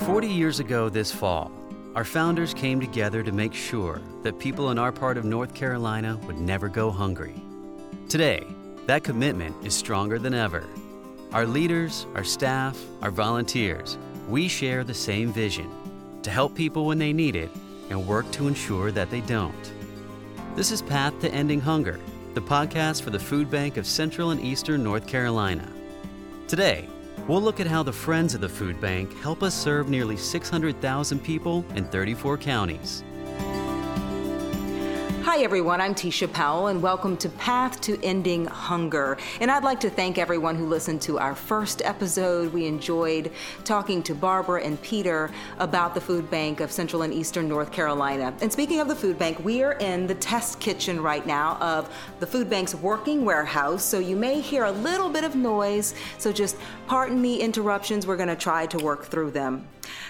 40 years ago this fall, our founders came together to make sure that people in our part of North Carolina would never go hungry. Today, that commitment is stronger than ever. Our leaders, our staff, our volunteers, we share the same vision to help people when they need it and work to ensure that they don't. This is Path to Ending Hunger, the podcast for the Food Bank of Central and Eastern North Carolina. Today, we'll look at how the Friends of the Food Bank help us serve nearly 600,000 people in 34 counties. Hi, everyone. I'm Tisha Powell, and welcome to Path to Ending Hunger. And I'd like to thank everyone who listened to our first episode. We enjoyed talking to Barbara and Peter about the Food Bank of Central and Eastern North Carolina. And speaking of the Food Bank, we are in the test kitchen right now of the Food Bank's working warehouse. So you may hear a little bit of noise. So just pardon the interruptions. We're going to try to work through them.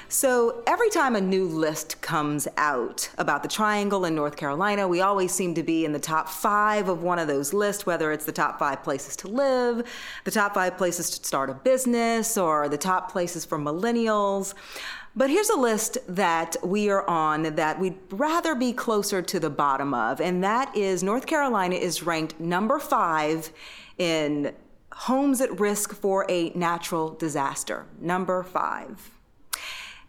So every time a new list comes out about the triangle in North Carolina, we always seem to be in the top five of one of those lists, whether it's the top five places to live, the top five places to start a business, or the top places for millennials. But here's a list that we are on that we'd rather be closer to the bottom of, and that is North Carolina is ranked number five in homes at risk for a natural disaster. Number five.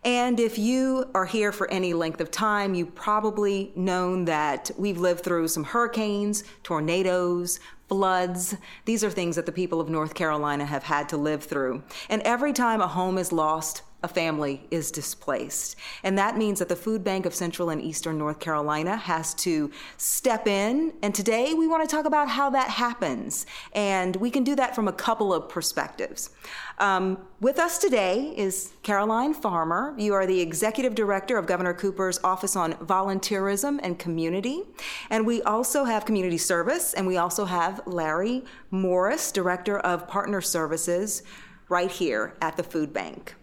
And if you are here for any length of time, you've probably known that we've lived through some hurricanes, tornadoes, floods. These are things that the people of North Carolina have had to live through. And every time a home is lost, a family is displaced. And that means that the Food Bank of Central and Eastern North Carolina has to step in. And today we want to talk about how that happens. And we can do that from a couple of perspectives. Um, with us today is Caroline Farmer. You are the Executive Director of Governor Cooper's Office on Volunteerism and Community. And we also have Community Service, and we also have Larry Morris, Director of Partner Services, right here at the Food Bank.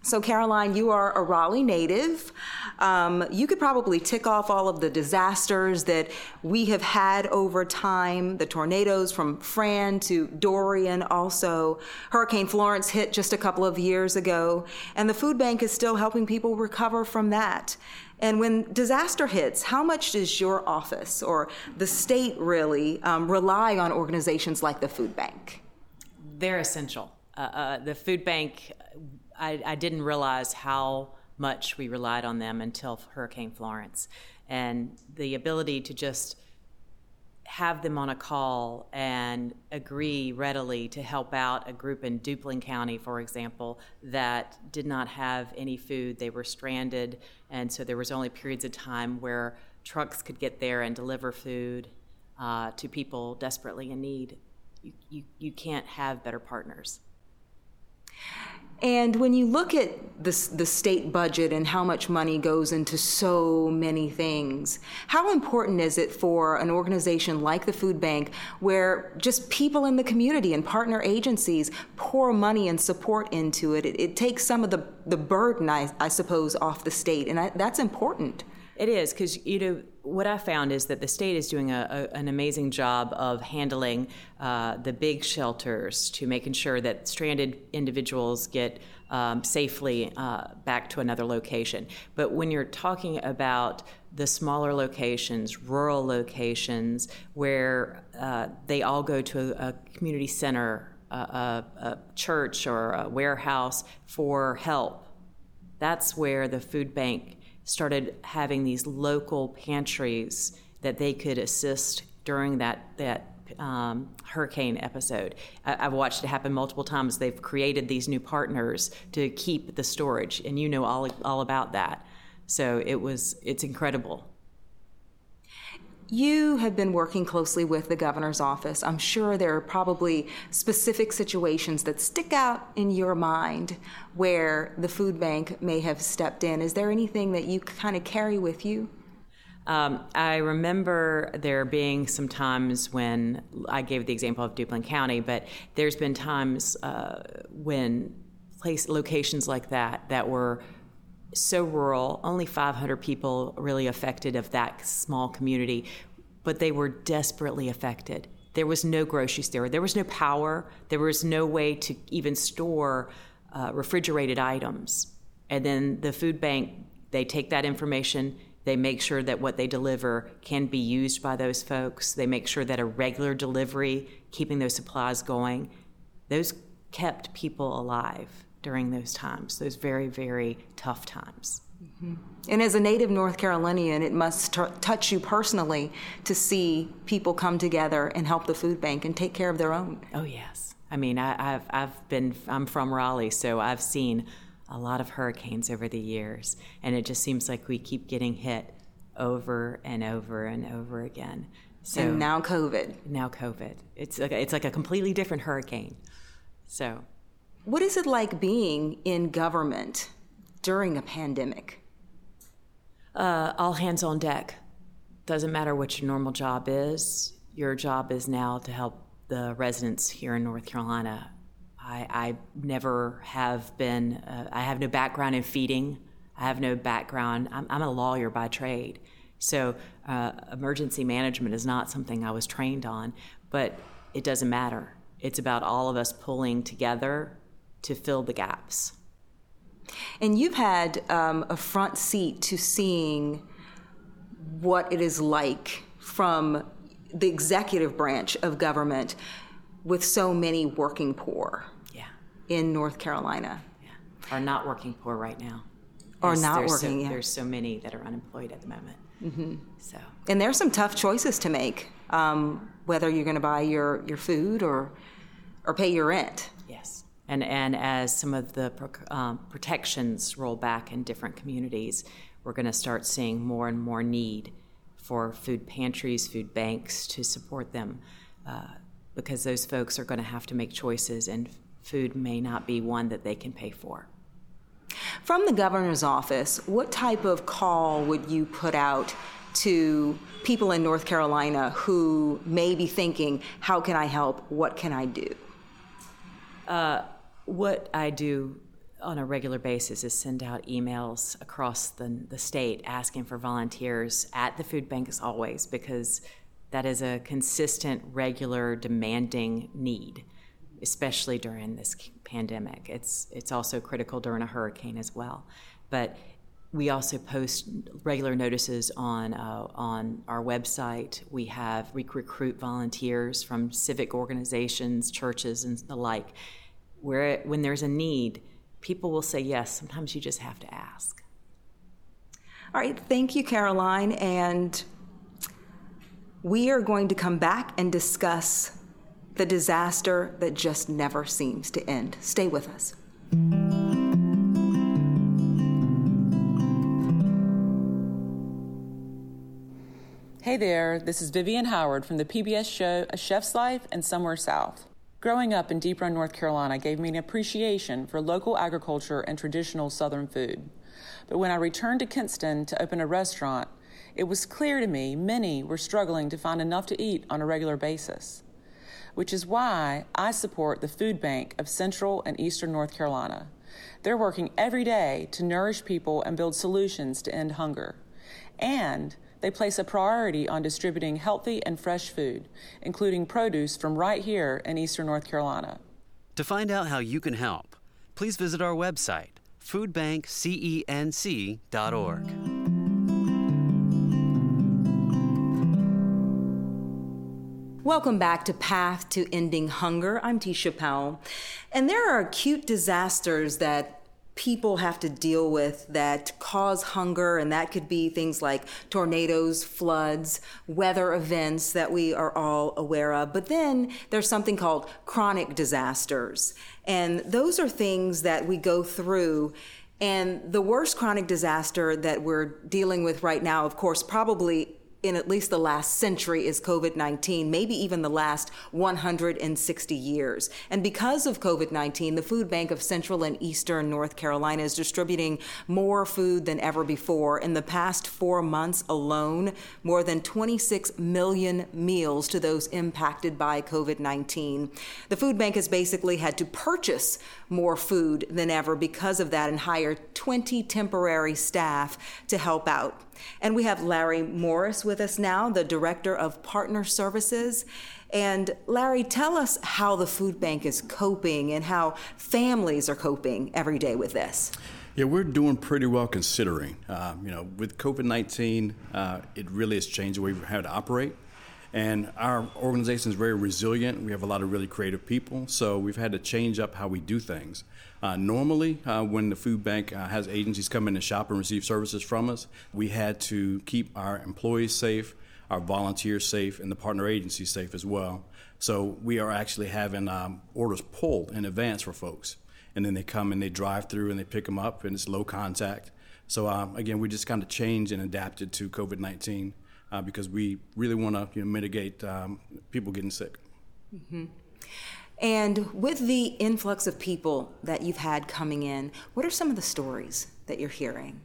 So, Caroline, you are a Raleigh native. Um, you could probably tick off all of the disasters that we have had over time the tornadoes from Fran to Dorian, also. Hurricane Florence hit just a couple of years ago, and the food bank is still helping people recover from that. And when disaster hits, how much does your office or the state really um, rely on organizations like the food bank? They're essential. Uh, uh, the food bank I, I didn't realize how much we relied on them until Hurricane Florence. And the ability to just have them on a call and agree readily to help out a group in Duplin County, for example, that did not have any food. They were stranded, and so there was only periods of time where trucks could get there and deliver food uh, to people desperately in need. You, you, you can't have better partners. And when you look at the, the state budget and how much money goes into so many things, how important is it for an organization like the Food Bank, where just people in the community and partner agencies pour money and support into it? It, it takes some of the, the burden, I, I suppose, off the state, and I, that's important. It is because you know what I found is that the state is doing a, a, an amazing job of handling uh, the big shelters to making sure that stranded individuals get um, safely uh, back to another location. But when you're talking about the smaller locations, rural locations, where uh, they all go to a, a community center, a, a church, or a warehouse for help, that's where the food bank started having these local pantries that they could assist during that that um, hurricane episode. I, have watched it happen multiple times. They've created these new partners to keep the storage, and you know all all about that. So it was it's incredible. You have been working closely with the governor's office. I'm sure there are probably specific situations that stick out in your mind where the food bank may have stepped in. Is there anything that you kind of carry with you? Um, I remember there being some times when I gave the example of Duplin County, but there's been times uh, when place locations like that that were so rural, only 500 people really affected of that small community, but they were desperately affected. There was no grocery store, there was no power, there was no way to even store uh, refrigerated items. And then the food bank, they take that information, they make sure that what they deliver can be used by those folks. They make sure that a regular delivery, keeping those supplies going, those kept people alive during those times, those very, very tough times. Mm-hmm. And as a native North Carolinian, it must t- touch you personally to see people come together and help the food bank and take care of their own. Oh, yes. I mean, I, have I've been, I'm from Raleigh, so I've seen a lot of hurricanes over the years, and it just seems like we keep getting hit over and over and over again. So and now COVID. Now COVID. It's like it's like a completely different hurricane. So, what is it like being in government during a pandemic? Uh, all hands on deck. Doesn't matter what your normal job is. Your job is now to help the residents here in North Carolina. I, I never have been. Uh, I have no background in feeding. I have no background. I'm, I'm a lawyer by trade, so uh, emergency management is not something I was trained on. But it doesn't matter. It's about all of us pulling together to fill the gaps. And you've had um, a front seat to seeing what it is like from the executive branch of government with so many working poor yeah. in North Carolina. Yeah. Are not working poor right now. Or not there's working, so, yeah. There's so many that are unemployed at the moment. Mm-hmm. So. And there's some tough choices to make, um, whether you're going to buy your, your food or, or pay your rent. Yes. And, and as some of the um, protections roll back in different communities, we're going to start seeing more and more need for food pantries, food banks to support them uh, because those folks are going to have to make choices and food may not be one that they can pay for. From the governor's office, what type of call would you put out to people in North Carolina who may be thinking, how can I help? What can I do? Uh, what I do on a regular basis is send out emails across the, the state asking for volunteers at the food bank as always because that is a consistent, regular, demanding need, especially during this pandemic. It's it's also critical during a hurricane as well. But we also post regular notices on uh, on our website. We have we recruit volunteers from civic organizations, churches, and the like. Where when there's a need, people will say yes. Sometimes you just have to ask. All right, thank you, Caroline. And we are going to come back and discuss the disaster that just never seems to end. Stay with us. Hey there, this is Vivian Howard from the PBS show A Chef's Life and Somewhere South. Growing up in Deep Run, North Carolina gave me an appreciation for local agriculture and traditional Southern food. But when I returned to Kinston to open a restaurant, it was clear to me many were struggling to find enough to eat on a regular basis, which is why I support the Food Bank of Central and Eastern North Carolina. They're working every day to nourish people and build solutions to end hunger. And they place a priority on distributing healthy and fresh food, including produce from right here in eastern North Carolina. To find out how you can help, please visit our website, foodbankcenc.org. Welcome back to Path to Ending Hunger. I'm Tisha Powell. And there are acute disasters that people have to deal with that cause hunger, and that could be things like tornadoes, floods, weather events that we are all aware of. But then there's something called chronic disasters, and those are things that we go through. And the worst chronic disaster that we're dealing with right now, of course, probably in at least the last century is COVID 19, maybe even the last 160 years. And because of COVID 19, the Food Bank of Central and Eastern North Carolina is distributing more food than ever before. In the past four months alone, more than 26 million meals to those impacted by COVID 19. The Food Bank has basically had to purchase more food than ever because of that and hire 20 temporary staff to help out. And we have Larry Morris with us now, the Director of Partner Services. And Larry, tell us how the food bank is coping and how families are coping every day with this. Yeah, we're doing pretty well considering. Uh, you know, with COVID 19, uh, it really has changed the way we have to operate. And our organization is very resilient. We have a lot of really creative people, so we've had to change up how we do things. Uh, normally, uh, when the food bank uh, has agencies come in and shop and receive services from us, we had to keep our employees safe, our volunteers safe, and the partner agencies safe as well. So we are actually having um, orders pulled in advance for folks, and then they come and they drive through and they pick them up, and it's low contact. So um, again, we just kind of changed and adapted to COVID 19 uh, because we really want to you know, mitigate um, people getting sick. Mm-hmm. And with the influx of people that you've had coming in, what are some of the stories that you're hearing?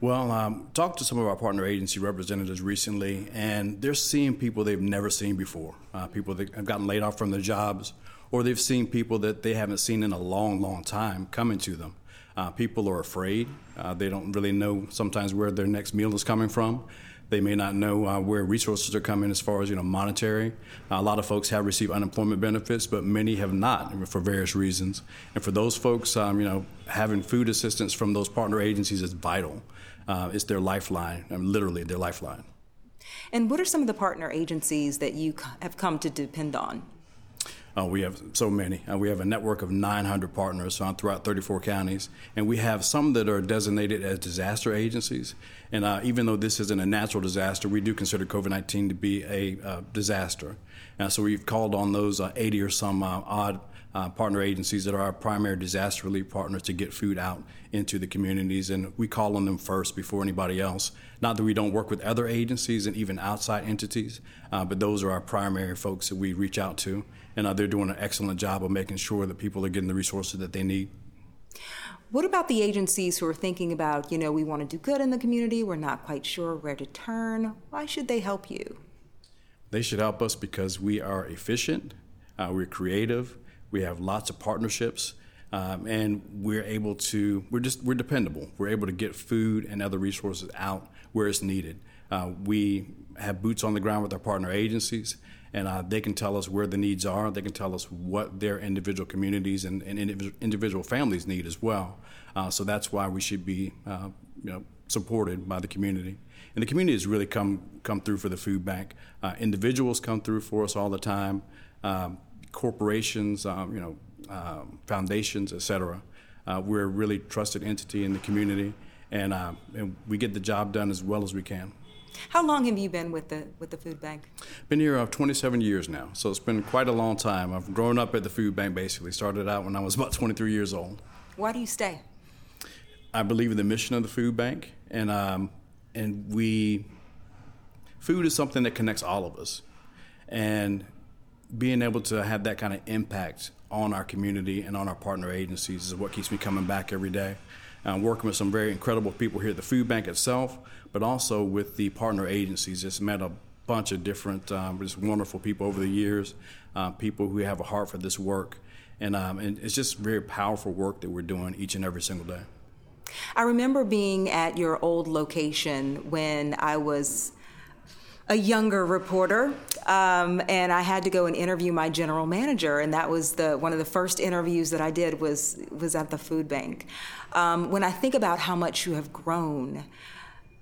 Well, um, talked to some of our partner agency representatives recently, and they're seeing people they've never seen before. Uh, people that have gotten laid off from their jobs, or they've seen people that they haven't seen in a long, long time coming to them. Uh, people are afraid. Uh, they don't really know sometimes where their next meal is coming from. They may not know uh, where resources are coming as far as you know monetary. Uh, a lot of folks have received unemployment benefits, but many have not for various reasons. And for those folks, um, you know, having food assistance from those partner agencies is vital. Uh, it's their lifeline, I mean, literally their lifeline. And what are some of the partner agencies that you have come to depend on? Uh, we have so many. Uh, we have a network of 900 partners uh, throughout 34 counties, and we have some that are designated as disaster agencies. And uh, even though this isn't a natural disaster, we do consider COVID 19 to be a uh, disaster. And so we've called on those uh, 80 or some odd partner agencies that are our primary disaster relief partners to get food out into the communities. And we call on them first before anybody else. Not that we don't work with other agencies and even outside entities, but those are our primary folks that we reach out to and uh, they're doing an excellent job of making sure that people are getting the resources that they need. What about the agencies who are thinking about, you know, we want to do good in the community, we're not quite sure where to turn? Why should they help you? They should help us because we are efficient, uh, we're creative, we have lots of partnerships. Um, and we're able to we're just we're dependable we're able to get food and other resources out where it's needed uh, we have boots on the ground with our partner agencies and uh, they can tell us where the needs are. They can tell us what their individual communities and, and individual families need as well. Uh, so that's why we should be, uh, you know, supported by the community. And the community has really come come through for the food bank. Uh, individuals come through for us all the time. Um, corporations, um, you know, um, foundations, etc. Uh, we're a really trusted entity in the community, and, uh, and we get the job done as well as we can. How long have you been with the with the food bank? Been here uh, 27 years now, so it's been quite a long time. I've grown up at the food bank. Basically, started out when I was about 23 years old. Why do you stay? I believe in the mission of the food bank, and um, and we food is something that connects all of us, and being able to have that kind of impact on our community and on our partner agencies is what keeps me coming back every day. I'm working with some very incredible people here at the food bank itself, but also with the partner agencies. Just met a bunch of different, um, just wonderful people over the years, uh, people who have a heart for this work. And, um, and it's just very powerful work that we're doing each and every single day. I remember being at your old location when I was a younger reporter, um, and I had to go and interview my general manager, and that was the one of the first interviews that I did was was at the food bank. Um, when I think about how much you have grown,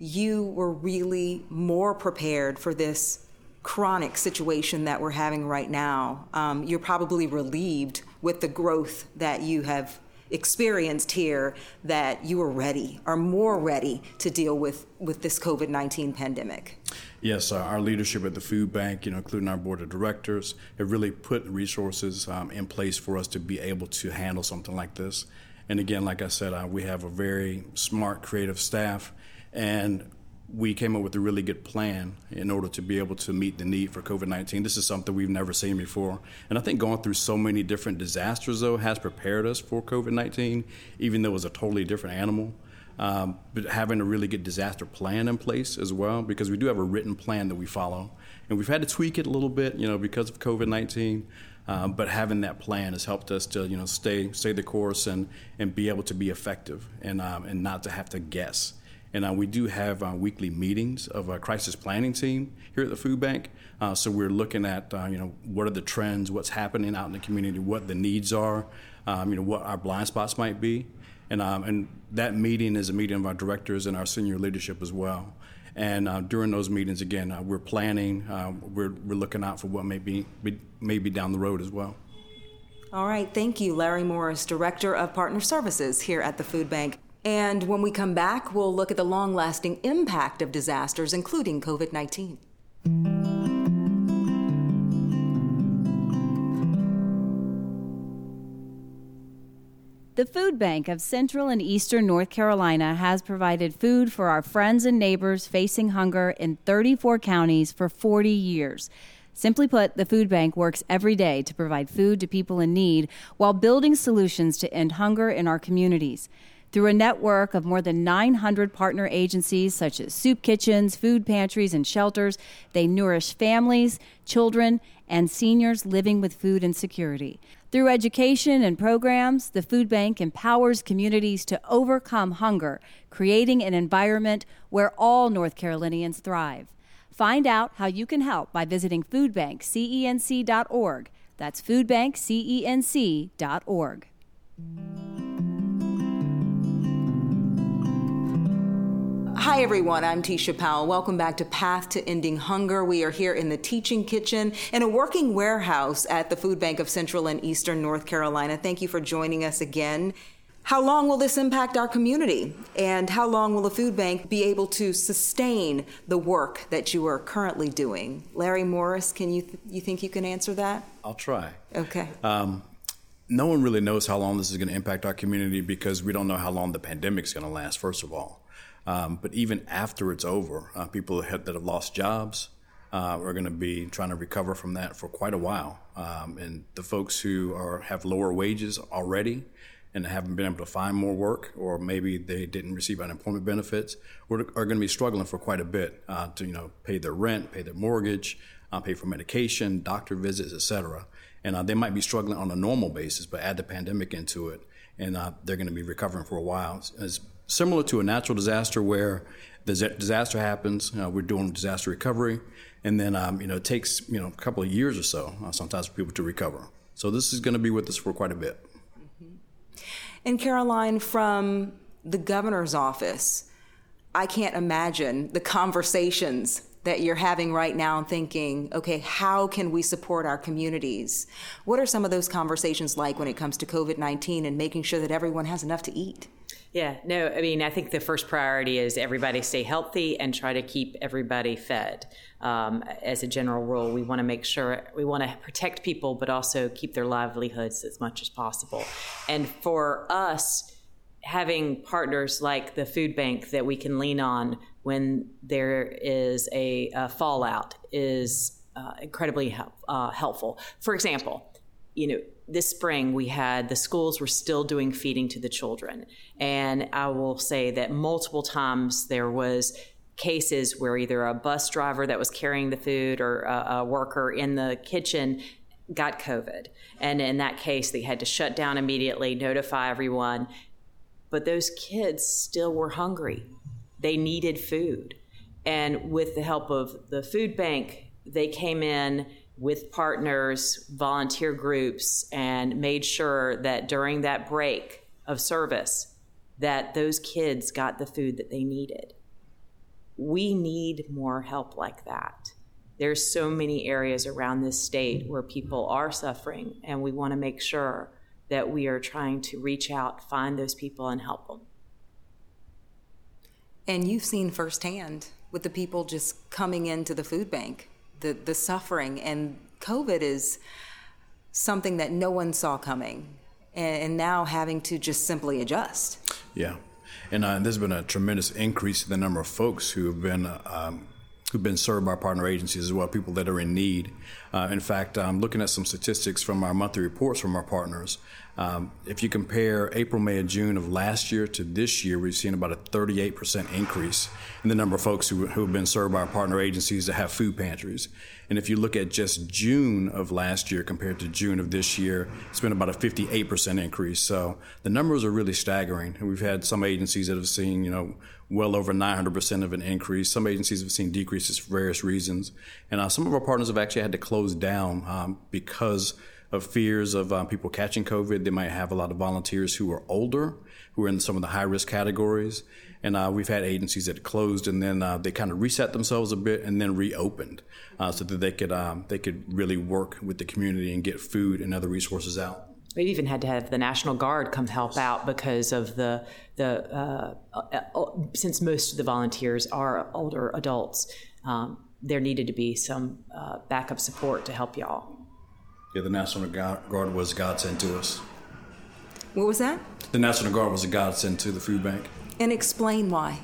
you were really more prepared for this chronic situation that we're having right now. Um, you're probably relieved with the growth that you have experienced here that you are ready, are more ready to deal with, with this COVID 19 pandemic. Yes, uh, our leadership at the food bank, you know, including our board of directors, have really put resources um, in place for us to be able to handle something like this. And again, like I said, uh, we have a very smart, creative staff, and we came up with a really good plan in order to be able to meet the need for COVID 19. This is something we've never seen before. And I think going through so many different disasters, though, has prepared us for COVID 19, even though it was a totally different animal. Um, but having a really good disaster plan in place as well, because we do have a written plan that we follow. And we've had to tweak it a little bit, you know, because of COVID 19. Um, but having that plan has helped us to, you know, stay stay the course and, and be able to be effective and, um, and not to have to guess And uh, we do have uh, weekly meetings of a crisis planning team here at the food bank. Uh, so we're looking at uh, you know what are the trends, what's happening out in the community, what the needs are, um, you know what our blind spots might be, and um, and that meeting is a meeting of our directors and our senior leadership as well. And uh, during those meetings, again, uh, we're planning, we're, we're looking out for what may be, be, may be down the road as well. All right, thank you, Larry Morris, Director of Partner Services here at the Food Bank. And when we come back, we'll look at the long lasting impact of disasters, including COVID 19. The Food Bank of Central and Eastern North Carolina has provided food for our friends and neighbors facing hunger in 34 counties for 40 years. Simply put, the food bank works every day to provide food to people in need while building solutions to end hunger in our communities. Through a network of more than 900 partner agencies such as soup kitchens, food pantries, and shelters, they nourish families, children, and seniors living with food insecurity. Through education and programs, the Food Bank empowers communities to overcome hunger, creating an environment where all North Carolinians thrive. Find out how you can help by visiting foodbankcenc.org. That's foodbankcenc.org. Hi, everyone. I'm Tisha Powell. Welcome back to Path to Ending Hunger. We are here in the teaching kitchen in a working warehouse at the Food Bank of Central and Eastern North Carolina. Thank you for joining us again. How long will this impact our community? And how long will the food bank be able to sustain the work that you are currently doing? Larry Morris, can you, th- you think you can answer that? I'll try. Okay. Um, no one really knows how long this is going to impact our community because we don't know how long the pandemic is going to last, first of all. Um, but even after it's over, uh, people that have, that have lost jobs uh, are going to be trying to recover from that for quite a while. Um, and the folks who are have lower wages already and haven't been able to find more work, or maybe they didn't receive unemployment benefits, are going to be struggling for quite a bit uh, to you know pay their rent, pay their mortgage, uh, pay for medication, doctor visits, etc. And uh, they might be struggling on a normal basis, but add the pandemic into it, and uh, they're going to be recovering for a while. It's similar to a natural disaster where the disaster happens, uh, we're doing disaster recovery, and then um, you know it takes you know a couple of years or so uh, sometimes for people to recover. So this is going to be with us for quite a bit. And Caroline, from the governor's office, I can't imagine the conversations that you're having right now and thinking, okay, how can we support our communities? What are some of those conversations like when it comes to COVID 19 and making sure that everyone has enough to eat? Yeah, no, I mean, I think the first priority is everybody stay healthy and try to keep everybody fed. Um, as a general rule, we want to make sure we want to protect people, but also keep their livelihoods as much as possible. And for us, having partners like the food bank that we can lean on when there is a, a fallout is uh, incredibly help, uh, helpful. For example, you know, this spring we had the schools were still doing feeding to the children. And i will say that multiple times there was cases where either a bus driver that was carrying the food or a, a worker in the kitchen got covid. And in that case they had to shut down immediately notify everyone. But those kids still were hungry. They needed food. And with the help of the food bank they came in with partners, volunteer groups, and made sure that during that break of service, that those kids got the food that they needed. We need more help like that. There's so many areas around this state where people are suffering, and we want to make sure that we are trying to reach out, find those people, and help them. And you've seen firsthand with the people just coming into the food bank the, the suffering. And COVID is something that no one saw coming. And, and now having to just simply adjust. Yeah. And uh, there's been a tremendous increase in the number of folks who have been um, who've been served by partner agencies as well, people that are in need. Uh, in fact, I'm looking at some statistics from our monthly reports from our partners. Um, if you compare April, May, and June of last year to this year, we've seen about a 38% increase in the number of folks who, who have been served by our partner agencies that have food pantries. And if you look at just June of last year compared to June of this year, it's been about a 58% increase. So the numbers are really staggering. And we've had some agencies that have seen, you know, well over 900% of an increase. Some agencies have seen decreases for various reasons. And uh, some of our partners have actually had to close down um, because of fears of uh, people catching COVID. They might have a lot of volunteers who are older, who are in some of the high risk categories. And uh, we've had agencies that closed and then uh, they kind of reset themselves a bit and then reopened uh, so that they could um, they could really work with the community and get food and other resources out. We've even had to have the National Guard come help out because of the the uh, uh, since most of the volunteers are older adults. Um, there needed to be some backup support to help y'all. Yeah, the National Guard was a godsend to us. What was that? The National Guard was a godsend to the food bank. And explain why.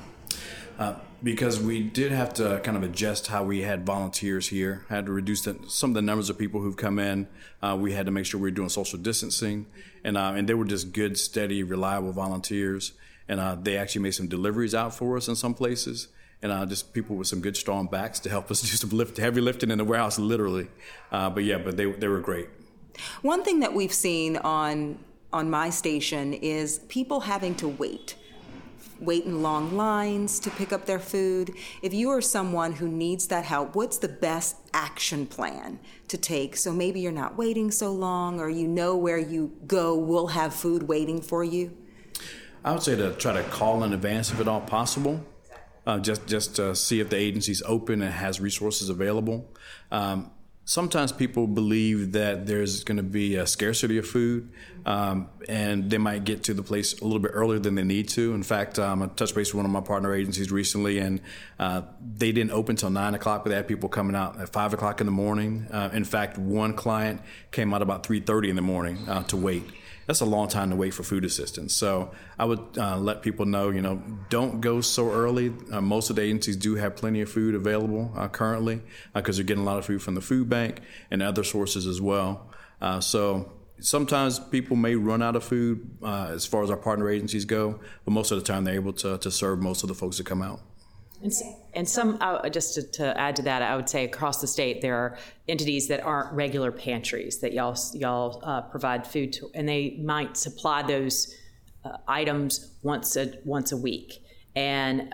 Uh, because we did have to kind of adjust how we had volunteers here, had to reduce the, some of the numbers of people who've come in. Uh, we had to make sure we were doing social distancing, and uh, and they were just good, steady, reliable volunteers. And uh, they actually made some deliveries out for us in some places and uh, just people with some good strong backs to help us do some lift, heavy lifting in the warehouse, literally. Uh, but yeah, but they they were great. One thing that we've seen on on my station is people having to wait wait in long lines to pick up their food. If you are someone who needs that help, what's the best action plan to take? So maybe you're not waiting so long, or you know where you go will have food waiting for you. I would say to try to call in advance if at all possible uh, just just to see if the agency's open and has resources available. Um, sometimes people believe that there's going to be a scarcity of food, um, and they might get to the place a little bit earlier than they need to. In fact, um, I touched base with one of my partner agencies recently, and uh, they didn't open till nine o'clock, but they had people coming out at five o'clock in the morning. Uh, in fact, one client came out about three thirty in the morning uh, to wait that's a long time to wait for food assistance. So I would uh, let people know, you know, don't go so early. Uh, most of the agencies do have plenty of food available uh, currently because uh, they're getting a lot of food from the food bank and other sources as well. Uh, so sometimes people may run out of food uh, as far as our partner agencies go, but most of the time they're able to, to serve most of the folks that come out. And, and some, uh, just to, to, add to that, I would say across the state there are entities that aren't regular pantries that y'all y'all uh, provide food to, and they might supply those uh, items once a once a week. And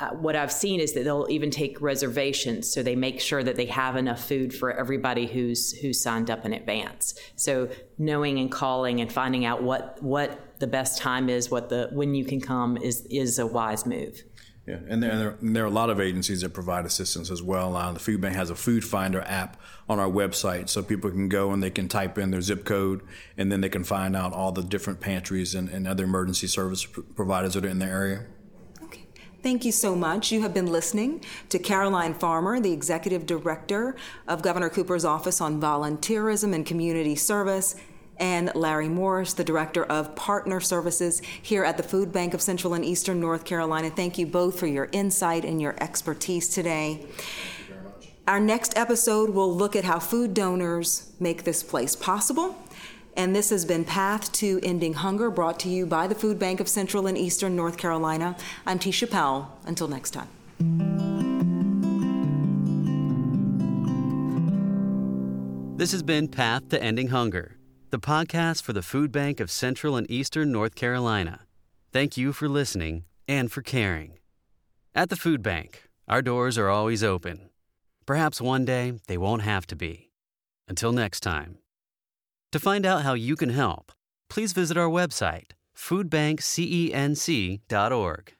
uh, what I've seen is that they'll even take reservations, so they make sure that they have enough food for everybody who's who's signed up in advance. So knowing and calling and finding out what what the best time is, what the when you can come is is a wise move. Yeah, and there, and there, are a lot of agencies that provide assistance as well. Uh, the Food Bank has a Food Finder app on our website, so people can go and they can type in their zip code, and then they can find out all the different pantries and, and other emergency service providers that are in their area. Thank you so much. You have been listening to Caroline Farmer, the Executive Director of Governor Cooper's Office on Volunteerism and Community Service, and Larry Morris, the Director of Partner Services here at the Food Bank of Central and Eastern North Carolina. Thank you both for your insight and your expertise today. Our next episode will look at how food donors make this place possible. And this has been Path to Ending Hunger, brought to you by the Food Bank of Central and Eastern North Carolina. I'm Tisha Powell. Until next time. This has been Path to Ending Hunger the podcast for the Food Bank of Central and Eastern North Carolina. Thank you for listening and for caring. At the Food Bank, our doors are always open. Perhaps one day they won't have to be. Until next time. To find out how you can help, please visit our website, foodbankcenc.org.